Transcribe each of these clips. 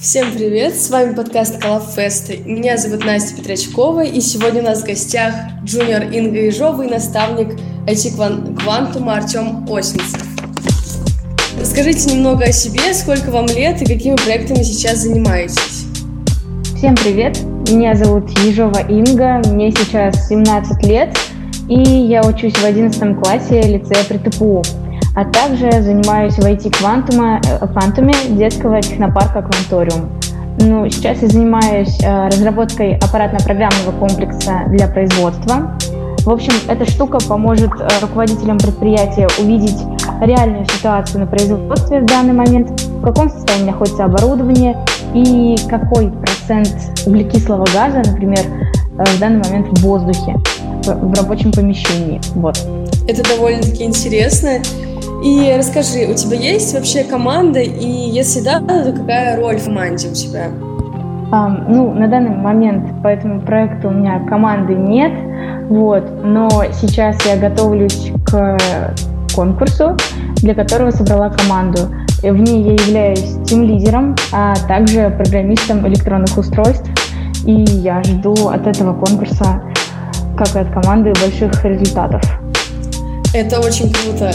Всем привет! С вами подкаст Колофест. Меня зовут Настя Петрачкова, и сегодня у нас в гостях джуниор Инга Ежова и наставник IT-квантума Артем Осинцев. Расскажите немного о себе, сколько вам лет и какими проектами сейчас занимаетесь. Всем привет! Меня зовут Ежова Инга, мне сейчас 17 лет, и я учусь в 11 классе лицея при ТПУ а также занимаюсь в IT-квантуме э, детского технопарка «Кванториум». Ну, сейчас я занимаюсь э, разработкой аппаратно-программного комплекса для производства. В общем, эта штука поможет э, руководителям предприятия увидеть реальную ситуацию на производстве в данный момент, в каком состоянии находится оборудование и какой процент углекислого газа, например, в данный момент в воздухе, в рабочем помещении. Вот. Это довольно-таки интересно. И расскажи, у тебя есть вообще команда, и если да, то какая роль в команде у тебя? Um, ну, на данный момент по этому проекту у меня команды нет, вот, но сейчас я готовлюсь к конкурсу, для которого собрала команду. В ней я являюсь тим-лидером, а также программистом электронных устройств, и я жду от этого конкурса, как и от команды, больших результатов. Это очень круто.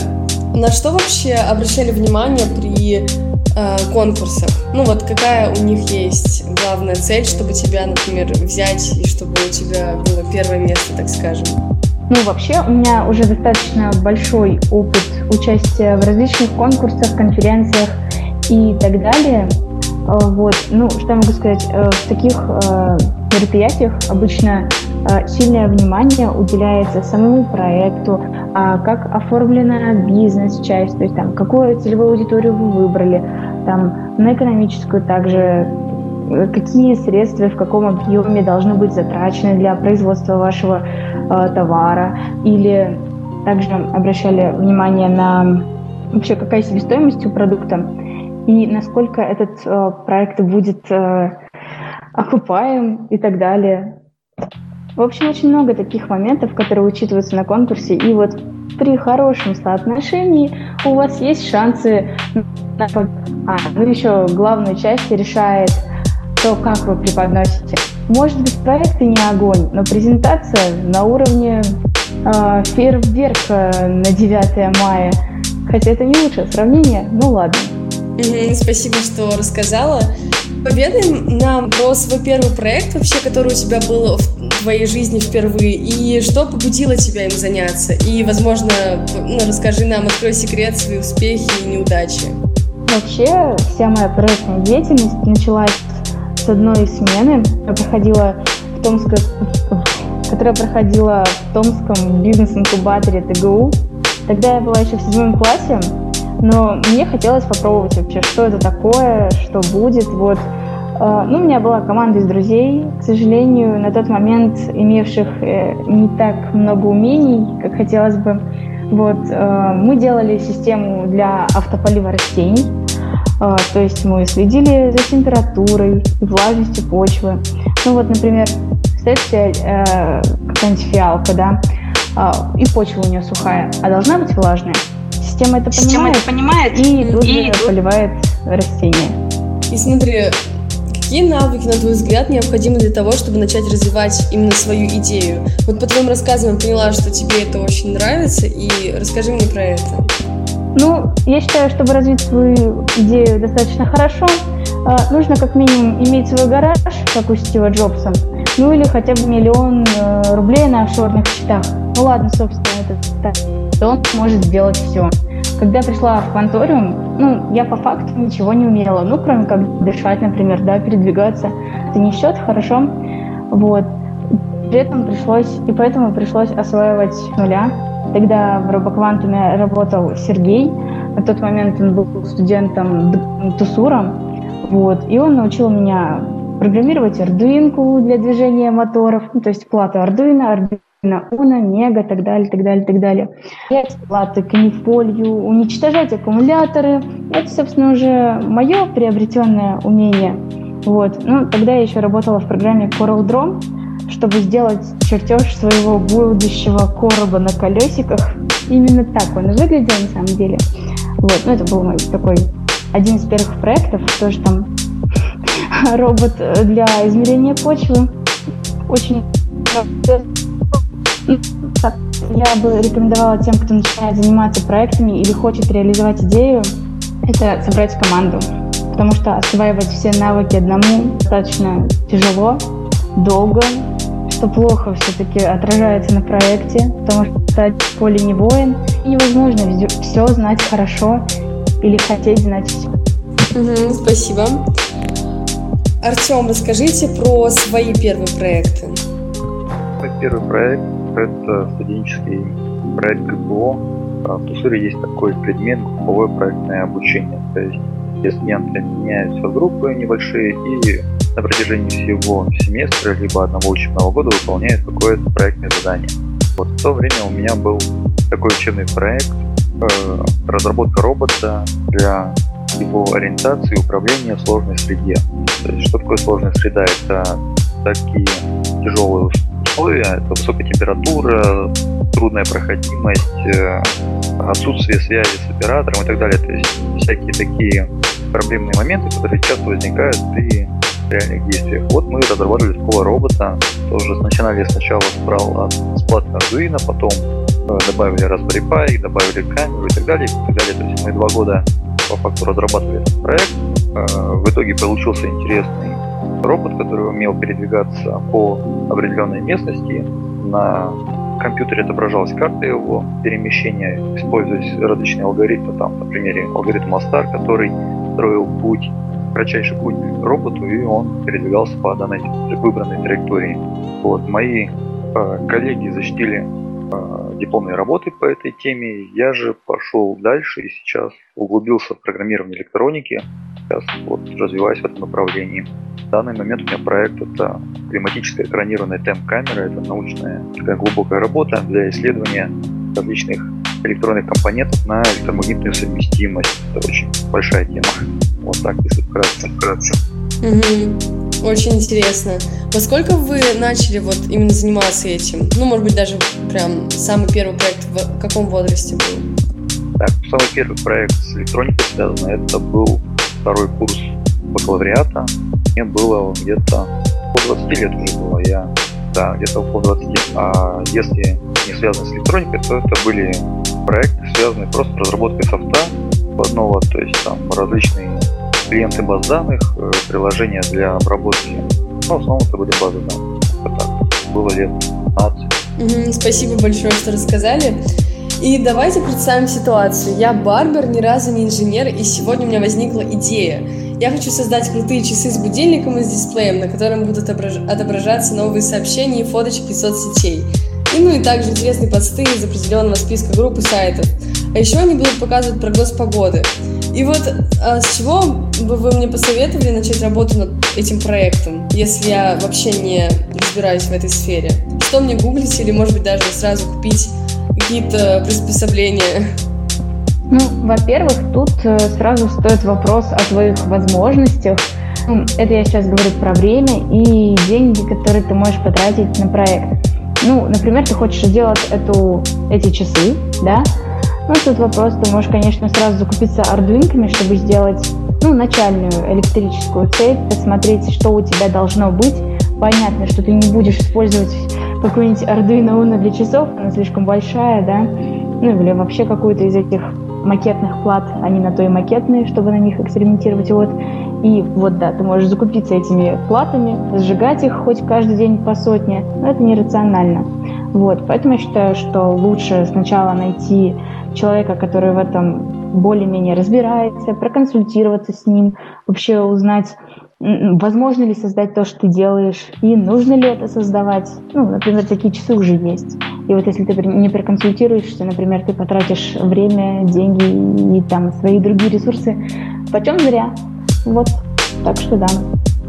На что вообще обращали внимание при э, конкурсах? Ну вот какая у них есть главная цель, чтобы тебя, например, взять и чтобы у тебя было первое место, так скажем? Ну, вообще, у меня уже достаточно большой опыт участия в различных конкурсах, конференциях и так далее. Э, вот, ну, что я могу сказать, э, в таких э, мероприятиях обычно сильное внимание уделяется самому проекту, а как оформлена бизнес-часть, то есть там какую целевую аудиторию вы выбрали, там на экономическую также какие средства в каком объеме должны быть затрачены для производства вашего э, товара, или также обращали внимание на вообще какая себестоимость у продукта и насколько этот э, проект будет э, окупаем и так далее. В общем, очень много таких моментов, которые учитываются на конкурсе. И вот при хорошем соотношении у вас есть шансы на а, ну еще главную часть решает то, как вы преподносите. Может быть, проект и не огонь, но презентация на уровне э, фейерверка на 9 мая. Хотя это не лучшее сравнение, ну ладно. Спасибо, что рассказала. Поведай нам про свой первый проект вообще, который у тебя был в твоей жизни впервые, и что побудило тебя им заняться. И, возможно, ну, расскажи нам, открой секрет, свои успехи и неудачи. Вообще, вся моя проектная деятельность началась с одной смены. Я проходила в Томской, которая проходила в Томском бизнес-инкубаторе ТГУ. Тогда я была еще в седьмом классе, но мне хотелось попробовать вообще, что это такое, что будет. Вот. А, ну, у меня была команда из друзей, к сожалению, на тот момент имевших э, не так много умений, как хотелось бы. Вот, э, мы делали систему для автополива растений, то есть мы следили за температурой, влажностью почвы. Ну вот, например, представьте э, какая-нибудь фиалка, да, и почва у нее сухая, а должна быть влажная. Система это Система понимает, это понимает и тут и... же поливает растения. И смотри, какие навыки, на твой взгляд, необходимы для того, чтобы начать развивать именно свою идею? Вот по твоим рассказам я поняла, что тебе это очень нравится, и расскажи мне про это. Ну, я считаю, чтобы развить свою идею достаточно хорошо, а, нужно как минимум иметь свой гараж, как у Стива Джобса, ну или хотя бы миллион э, рублей на офшорных счетах. Ну ладно, собственно, это так. Он может сделать все. Когда пришла в кванториум, ну, я по факту ничего не умела, ну, кроме как дышать, например, да, передвигаться. Это не счет, хорошо. Вот. При этом пришлось, и поэтому пришлось осваивать нуля. Тогда в робоквантуме работал Сергей. На тот момент он был студентом Тусура. Вот. И он научил меня программировать Arduino для движения моторов, ну, то есть плата Arduino, Arduino на Уна, Мега, так далее, так далее, так далее. Взять платы канифолью, уничтожать аккумуляторы. Это, собственно, уже мое приобретенное умение. Вот. Ну, тогда я еще работала в программе Coral Draw, чтобы сделать чертеж своего будущего короба на колесиках. Именно так он и выглядел на самом деле. Вот. Ну, это был мой такой один из первых проектов, тоже там робот для измерения почвы. Очень я бы рекомендовала тем, кто начинает заниматься проектами или хочет реализовать идею, это собрать команду. Потому что осваивать все навыки одному достаточно тяжело, долго, что плохо все-таки отражается на проекте, потому что стать в поле не воин, и невозможно все знать хорошо или хотеть знать все. Угу, спасибо. Артем, расскажите про свои первые проекты. Мой первый проект – это студенческий проект ГПО. А в Тусуре есть такой предмет – групповое проектное обучение. То есть все студенты меняются в группы небольшие и на протяжении всего семестра либо одного учебного года выполняют какое-то проектное задание. Вот в то время у меня был такой учебный проект э, разработка робота для его ориентации и управления в сложной среде. То есть, что такое сложная среда? Это такие тяжелые условия, это высокая температура, трудная проходимость, э, отсутствие связи с оператором и так далее. То есть всякие такие проблемные моменты, которые часто возникают при реальных действиях. Вот мы разработали такого робота, тоже начинали сначала брал от бесплатно Arduino, потом э, добавили Raspberry Pi, добавили камеру и так далее, и так далее. То есть мы два года по факту разрабатывали этот проект. Э, в итоге получился интересный робот, который умел передвигаться по определенной местности. На компьютере отображалась карта его перемещения, используясь различные алгоритмы, там, на примере алгоритма Star, который строил путь, кратчайший путь роботу, и он передвигался по данной выбранной траектории. Вот, мои э, коллеги защитили э, дипломные работы по этой теме. Я же пошел дальше и сейчас углубился в программирование электроники. Сейчас вот развиваюсь в этом направлении. В данный момент у меня проект это климатическая экранированная темп-камера. Это научная такая глубокая работа для исследования различных электронных компонентов на электромагнитную совместимость. Это очень большая тема. Вот так, если вкратце. вкратце. Угу. Очень интересно. Во сколько вы начали вот именно заниматься этим? Ну, может быть, даже прям самый первый проект в каком возрасте был? Так, самый первый проект с электроникой связан, это был второй курс бакалавриата. Мне было где-то по 20 лет уже было. Я, да, где-то около 20. А если не связаны с электроникой, то это были проекты, связанные просто с разработкой софта одного, то есть там различные клиенты баз данных, э, приложения для обработки. Ну, в основном это были базы данных. Это так, было лет 15. Угу, спасибо большое, что рассказали. И давайте представим ситуацию. Я барбер, ни разу не инженер, и сегодня у меня возникла идея. Я хочу создать крутые часы с будильником и с дисплеем, на котором будут отображаться новые сообщения и фоточки соцсетей. И ну и также интересные посты из определенного списка групп и сайтов. А еще они будут показывать прогноз погоды. И вот а с чего бы вы мне посоветовали начать работу над этим проектом, если я вообще не разбираюсь в этой сфере? Что мне гуглить или, может быть, даже сразу купить какие-то приспособления? Ну, во-первых, тут э, сразу стоит вопрос о твоих возможностях. Ну, это я сейчас говорю про время и деньги, которые ты можешь потратить на проект. Ну, например, ты хочешь сделать эту, эти часы, да? Ну, тут вопрос, ты можешь, конечно, сразу закупиться ардуинками, чтобы сделать, ну, начальную электрическую цепь, посмотреть, что у тебя должно быть. Понятно, что ты не будешь использовать какую-нибудь Arduino Uno для часов, она слишком большая, да, ну, или вообще какую-то из этих макетных плат, они на то и макетные, чтобы на них экспериментировать, вот. И вот, да, ты можешь закупиться этими платами, сжигать их хоть каждый день по сотне, но это нерационально. Вот, поэтому я считаю, что лучше сначала найти человека, который в этом более-менее разбирается, проконсультироваться с ним, вообще узнать, возможно ли создать то, что ты делаешь, и нужно ли это создавать. Ну, например, такие часы уже есть. И вот если ты не проконсультируешься, например, ты потратишь время, деньги и там свои другие ресурсы, почем зря. Вот, так что да.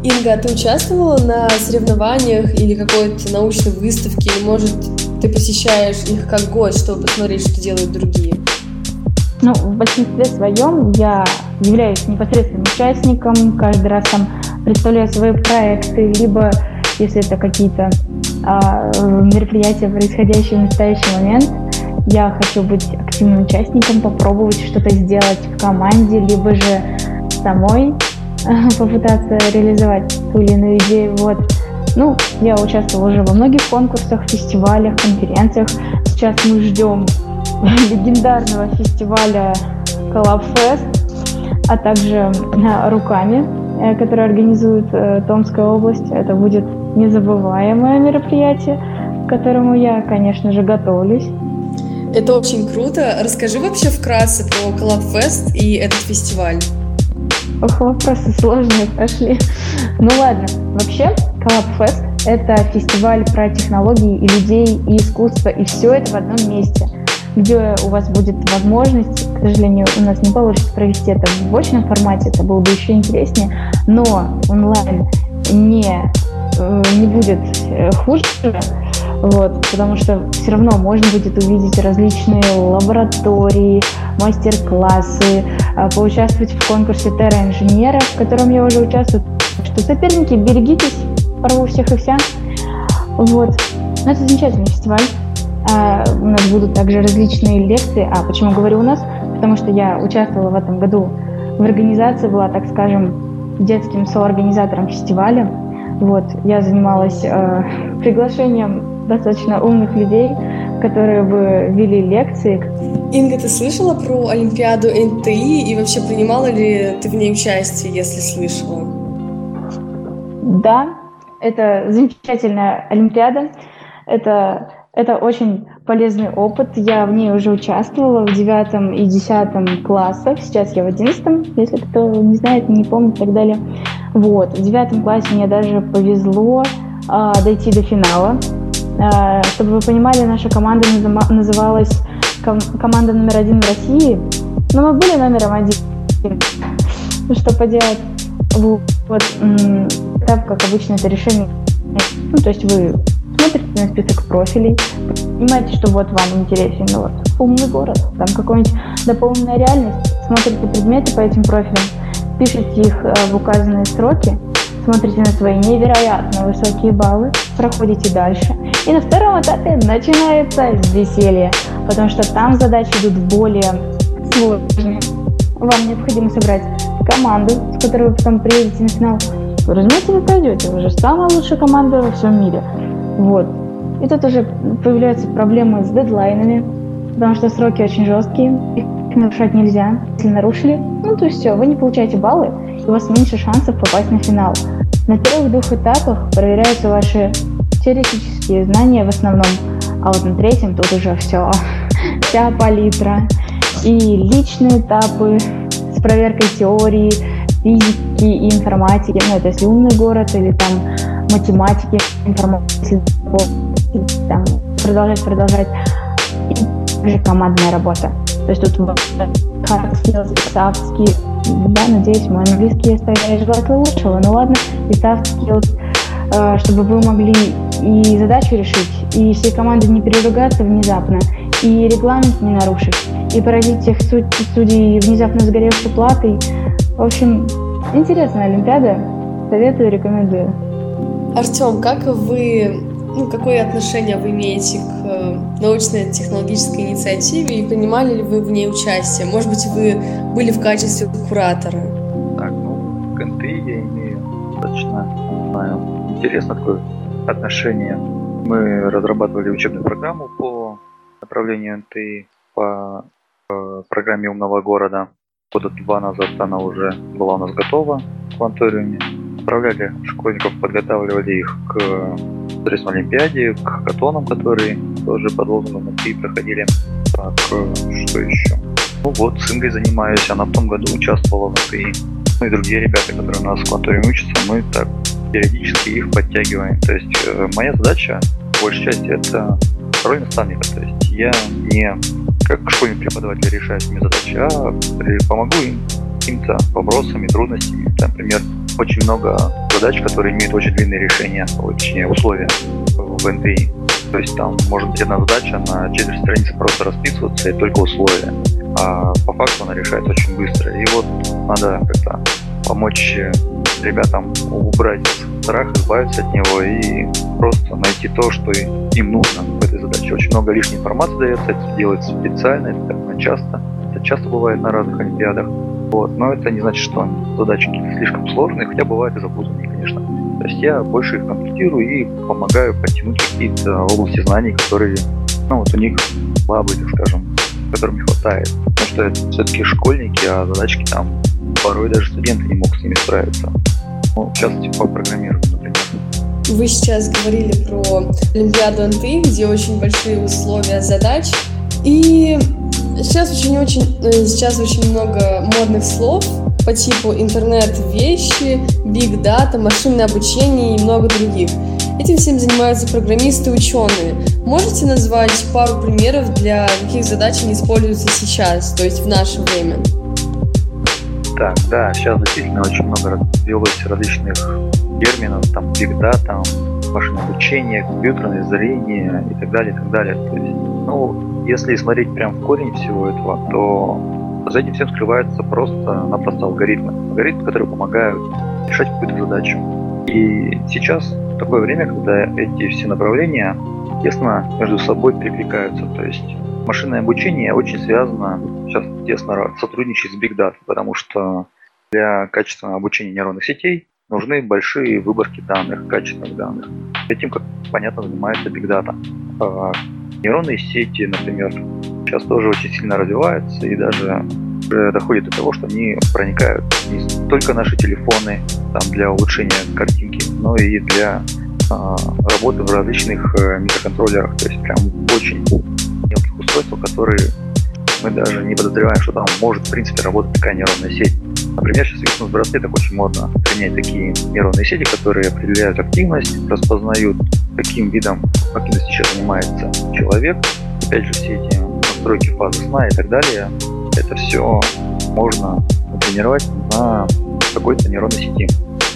Инга, а ты участвовала на соревнованиях или какой-то научной выставке, или, может, ты посещаешь их как гость, чтобы посмотреть, что делают другие? Ну, в большинстве своем я являюсь непосредственным участником, каждый раз там представляю свои проекты, либо если это какие-то а, мероприятия, происходящие в настоящий момент, я хочу быть активным участником, попробовать что-то сделать в команде, либо же самой попытаться реализовать ту или иную идею. Вот. Ну, я участвовала уже во многих конкурсах, фестивалях, конференциях. Сейчас мы ждем легендарного фестиваля Коллабфест, а также руками, э, который организует э, Томская область. Это будет незабываемое мероприятие, к которому я, конечно же, готовлюсь. Это очень круто. Расскажи вообще вкратце про Коллабфест и этот фестиваль. Ох, вопросы сложные пошли. Ну ладно, вообще Коллабфест — это фестиваль про технологии и людей, и искусство, и все это в одном месте, где у вас будет возможность, к сожалению, у нас не получится провести это в очном формате, это было бы еще интереснее, но онлайн не, э, не будет э, хуже, вот, потому что все равно можно будет увидеть различные лаборатории, мастер-классы, а, поучаствовать в конкурсе Терра Инженера, в котором я уже участвую. Что соперники, берегитесь, порву всех и вся. Вот. Но это замечательный фестиваль. У нас будут также различные лекции. А почему говорю у нас? Потому что я участвовала в этом году в организации, была, так скажем, детским соорганизатором фестиваля. Вот, я занималась э, приглашением достаточно умных людей, которые бы вели лекции. Инга, ты слышала про Олимпиаду НТИ и вообще принимала ли ты в ней участие, если слышала? Да, это замечательная Олимпиада. Это, это очень полезный опыт. Я в ней уже участвовала в девятом и десятом классах. Сейчас я в одиннадцатом, если кто не знает, не помнит и так далее. Вот. В девятом классе мне даже повезло а, дойти до финала. Э, чтобы вы понимали, наша команда называлась команда номер один в России, но мы были номером один. Ну что поделать? Вот, так как обычно это решение. Ну, то есть вы смотрите на список профилей, понимаете, что вот вам интересен ну, вот, умный город, там какой-нибудь дополненная реальность, смотрите предметы по этим профилям, пишите их э, в указанные сроки, смотрите на свои невероятно высокие баллы, проходите дальше. И на втором этапе начинается веселье, потому что там задачи идут более сложные. Вам необходимо собрать команду, с которой вы потом приедете на финал. Разумеется, вы пройдете, вы же самая лучшая команда во всем мире. Вот. И тут уже появляются проблемы с дедлайнами, потому что сроки очень жесткие, их нарушать нельзя. Если нарушили, ну то есть все, вы не получаете баллы, и у вас меньше шансов попасть на финал. На первых двух этапах проверяются ваши теоретические знания в основном, а вот на третьем тут уже все, вся палитра. И личные этапы с проверкой теории, физики и информатики, ну это если умный город или там математики, информатики, там продолжать, продолжать. И также командная работа. То есть тут hard skills soft skills. Да, надеюсь, мой английский оставляет желать лучшего. Ну ладно, и soft skills, чтобы вы могли и задачу решить, и всей команды не переругаться внезапно, и регламент не нарушить, и поразить всех суд судей внезапно сгоревшей платой. В общем, интересная Олимпиада. Советую, рекомендую. Артем, как вы, ну, какое отношение вы имеете к э, научно-технологической инициативе и принимали ли вы в ней участие? Может быть, вы были в качестве куратора? Так, ну, к НТИ я имею достаточно, знаю, интересно такое отношения. Мы разрабатывали учебную программу по направлению НТИ по э, программе умного города. Года два назад она уже была у нас готова в кванториуме. Отправляли школьников, подготавливали их к Средствам Олимпиаде, к хакатонам, которые тоже под лозунгом НТИ проходили. Так, э, что еще? Ну вот, с Ингой занимаюсь, она в том году участвовала в НТИ. Ну и другие ребята, которые у нас в кванториуме учатся, мы так периодически их подтягиваем. То есть э, моя задача, в большей части, это роль наставника. То есть я не как школьный преподаватель решаю с задачи, а помогу им каким-то вопросами, трудностями. Например, очень много задач, которые имеют очень длинные решения, очень условия в НТИ. То есть там может быть одна задача на четверть страницы просто расписываться и только условия. А по факту она решается очень быстро. И вот надо как-то помочь ребятам убрать страх, избавиться от него и просто найти то, что им нужно в этой задаче. Очень много лишней информации дается, это делается специально, это часто. Это часто бывает на разных олимпиадах. Вот. Но это не значит, что задачи слишком сложные, хотя бывают и запутанные, конечно. То есть я больше их консультирую и помогаю потянуть какие-то области знаний, которые ну, вот у них слабые, так скажем, которым не хватает. Потому что это все-таки школьники, а задачки там порой даже студенты не могут с ними справиться. Ну, в частности, по программированию, например. Вы сейчас говорили про Олимпиаду НТИ, где очень большие условия задач. И сейчас очень-очень, э, сейчас очень много модных слов по типу интернет-вещи, биг дата, машинное обучение и много других. Этим всем занимаются программисты и ученые. Можете назвать пару примеров, для каких задач они используются сейчас, то есть в наше время? Так, да, сейчас действительно очень много развилось различных терминов, там, big data, машинное обучение, компьютерное зрение и так далее, и так далее. То есть, ну, если смотреть прям в корень всего этого, то за этим всем скрывается просто-напросто алгоритмы. Алгоритмы, которые помогают решать какую-то задачу. И сейчас такое время, когда эти все направления тесно между собой перекликаются. То есть машинное обучение очень связано, сейчас тесно сотрудничает с Big Data, потому что для качественного обучения нейронных сетей нужны большие выборки данных, качественных данных. Этим, как понятно, занимается Big Data. Нейронные сети, например, сейчас тоже очень сильно развиваются и даже доходит до того, что они проникают не только наши телефоны там, для улучшения картинки, но и для а, работы в различных э, микроконтроллерах. То есть прям очень мелких устройствах, которые мы даже не подозреваем, что там может в принципе работать такая нейронная сеть. Например, сейчас в фитнес-браслетах очень модно применять такие нейронные сети, которые определяют активность, распознают, каким видом активности сейчас занимается человек. Опять же, все эти настройки фазы сна и так далее, это все можно тренировать на какой-то нейронной сети.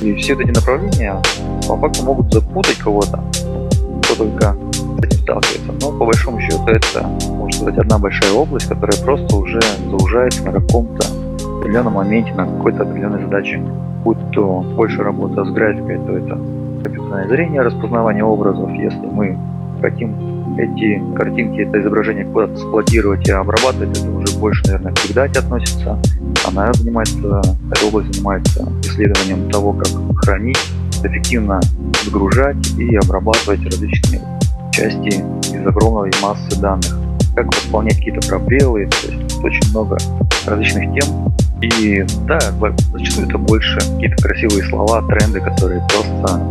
И все эти направления по факту могут запутать кого-то, кто только с этим сталкивается. Но по большому счету это, можно сказать, одна большая область, которая просто уже заужается на каком-то определенном моменте, на какой-то определенной задаче. Будь то больше работа с графикой, то это компьютерное зрение, распознавание образов, если мы хотим эти картинки, это изображение куда-то сплотировать и обрабатывать, это уже больше, наверное, к Big относится. Она занимается, эта область занимается исследованием того, как хранить, эффективно загружать и обрабатывать различные части из огромной массы данных. Как восполнять какие-то пробелы, то есть очень много различных тем. И да, зачастую это больше какие-то красивые слова, тренды, которые просто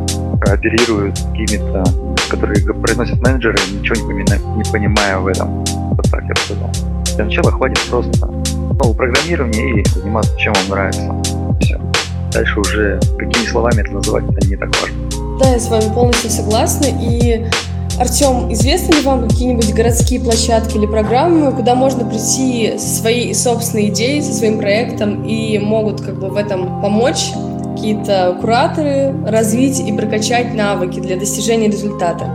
оперируют какими-то которые произносят менеджеры, ничего не, понимая в этом. Вот так я бы сказал. Для начала хватит просто ну, программирования и заниматься чем вам нравится. Все. Дальше уже какими словами это называть, это не так важно. Да, я с вами полностью согласна. И Артем, известны ли вам какие-нибудь городские площадки или программы, куда можно прийти со своей собственной идеей, со своим проектом и могут как бы в этом помочь какие-то кураторы развить и прокачать навыки для достижения результата?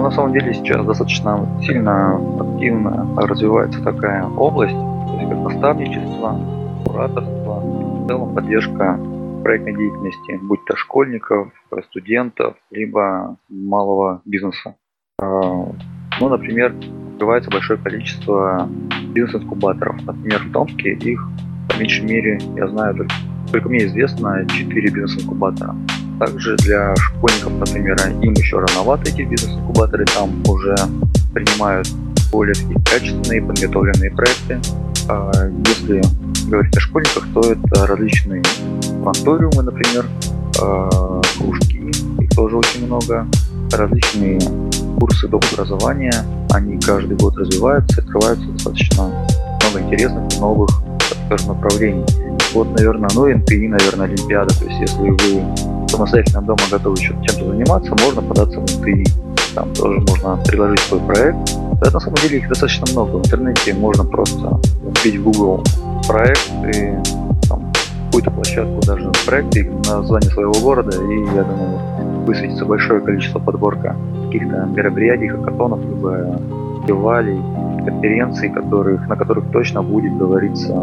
На самом деле сейчас достаточно сильно активно развивается такая область, то есть как наставничество, кураторство, в целом поддержка проектной деятельности, будь то школьников, студентов, либо малого бизнеса. А, ну, например, открывается большое количество бизнес-инкубаторов. Например, в Томске их по меньшей мере, я знаю, только мне известно 4 бизнес-инкубатора. Также для школьников, например, им еще рановато эти бизнес-инкубаторы, там уже принимают более такие качественные, подготовленные проекты. А если говорить о школьниках, то это различные планториумы, например, а, кружки, их тоже очень много, различные курсы доп. образования, они каждый год развиваются, открываются достаточно много интересных новых скажем, направлений. Вот, наверное, ну, НТИ, наверное, Олимпиада. То есть, если вы самостоятельно дома готовы чем-то заниматься, можно податься в НТИ. Там тоже можно предложить свой проект. Да, на самом деле их достаточно много. В интернете можно просто вбить в Google проект и там, какую-то площадку, даже проект и название своего города, и я думаю, высветится большое количество подборка каких-то мероприятий, хакатонов, либо фестивалей, конференций, которых, на которых точно будет говориться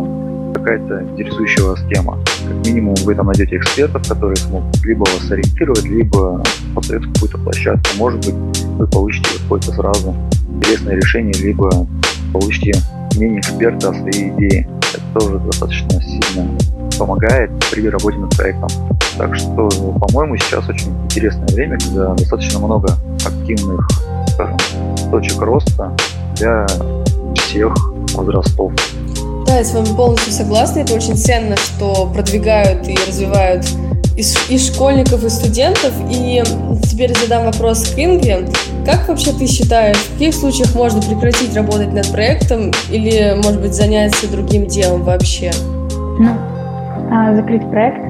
какая-то интересующая вас тема. Как минимум вы там найдете экспертов, которые смогут либо вас ориентировать, либо посоветовать какую-то площадку. Может быть, вы получите какое-то сразу интересное решение, либо получите мнение эксперта о своей идее. это тоже достаточно сильно помогает при работе над проектом. Так что, по-моему, сейчас очень интересное время, когда достаточно много активных, скажем, точек роста для всех возрастов. Да, я с вами полностью согласна. Это очень ценно, что продвигают и развивают и, и школьников, и студентов. И теперь задам вопрос к Инге. Как вообще ты считаешь, в каких случаях можно прекратить работать над проектом или, может быть, заняться другим делом вообще? Ну, а закрыть проект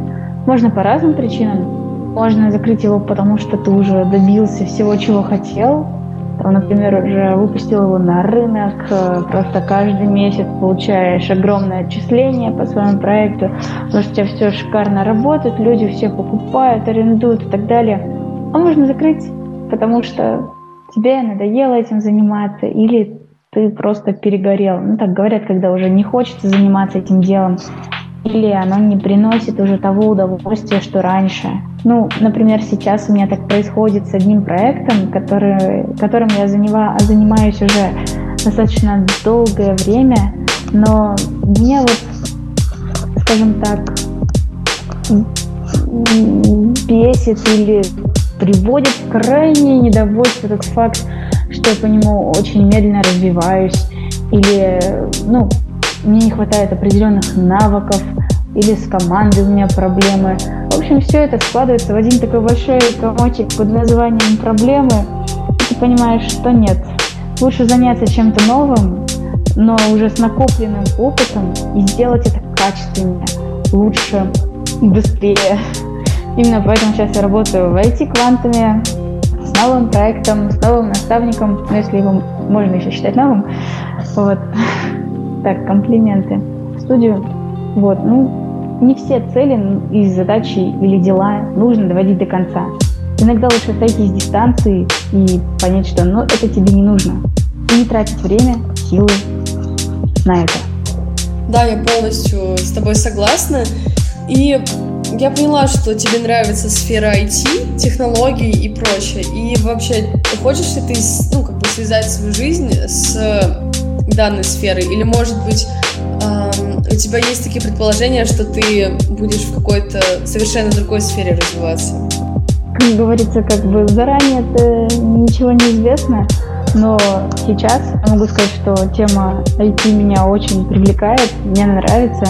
можно по разным причинам. Можно закрыть его, потому что ты уже добился всего, чего хотел, там, например, уже выпустил его на рынок, э, просто каждый месяц получаешь огромное отчисление по своему проекту, потому что у тебя все шикарно работает, люди все покупают, арендуют и так далее. А можно закрыть, потому что тебе надоело этим заниматься, или ты просто перегорел. Ну, так говорят, когда уже не хочется заниматься этим делом, или оно не приносит уже того удовольствия, что раньше. Ну, например, сейчас у меня так происходит с одним проектом, который, которым я занимаю, занимаюсь уже достаточно долгое время, но мне вот, скажем так, бесит или приводит крайнее недовольство тот факт, что я по нему очень медленно развиваюсь, или, ну, мне не хватает определенных навыков, или с командой у меня проблемы. В общем, все это складывается в один такой большой комочек под названием проблемы. И ты понимаешь, что нет. Лучше заняться чем-то новым, но уже с накопленным опытом и сделать это качественнее, лучше и быстрее. Именно поэтому сейчас я работаю в IT-квантами, с новым проектом, с новым наставником, ну, если его можно еще считать новым. Вот. Так, комплименты в студию. Вот, ну, не все цели и задачи или дела нужно доводить до конца. Иногда лучше сойти с дистанции и понять, что ну, это тебе не нужно. И не тратить время, силы на это. Да, я полностью с тобой согласна. И я поняла, что тебе нравится сфера IT, технологий и прочее. И вообще, хочешь ли ты ну, как бы связать свою жизнь с данной сферы? Или, может быть, у тебя есть такие предположения, что ты будешь в какой-то совершенно другой сфере развиваться? Как говорится, как бы заранее это ничего не известно, но сейчас я могу сказать, что тема IT меня очень привлекает, мне нравится.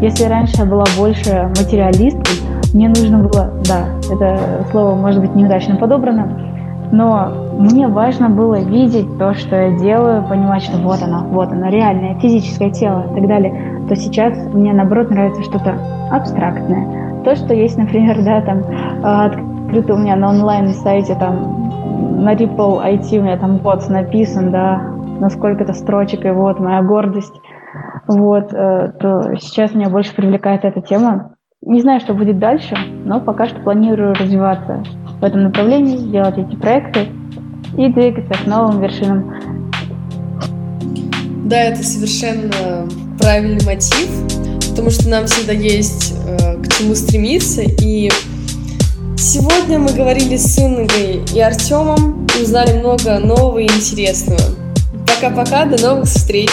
Если раньше я была больше материалисткой, мне нужно было, да, это слово может быть неудачно подобрано, но мне важно было видеть то, что я делаю, понимать, что вот оно, вот оно, реальное, физическое тело и так далее, то сейчас мне, наоборот, нравится что-то абстрактное. То, что есть, например, да, там, а, открыто у меня на онлайн-сайте, там, на Ripple IT у меня там вот написан, да, на сколько-то строчек, и вот моя гордость. Вот, э, то сейчас меня больше привлекает эта тема. Не знаю, что будет дальше, но пока что планирую развиваться в этом направлении, делать эти проекты и двигаться к новым вершинам. Да, это совершенно правильный мотив, потому что нам всегда есть э, к чему стремиться. И сегодня мы говорили с Ингой и Артемом и узнали много нового и интересного. Пока-пока, до новых встреч!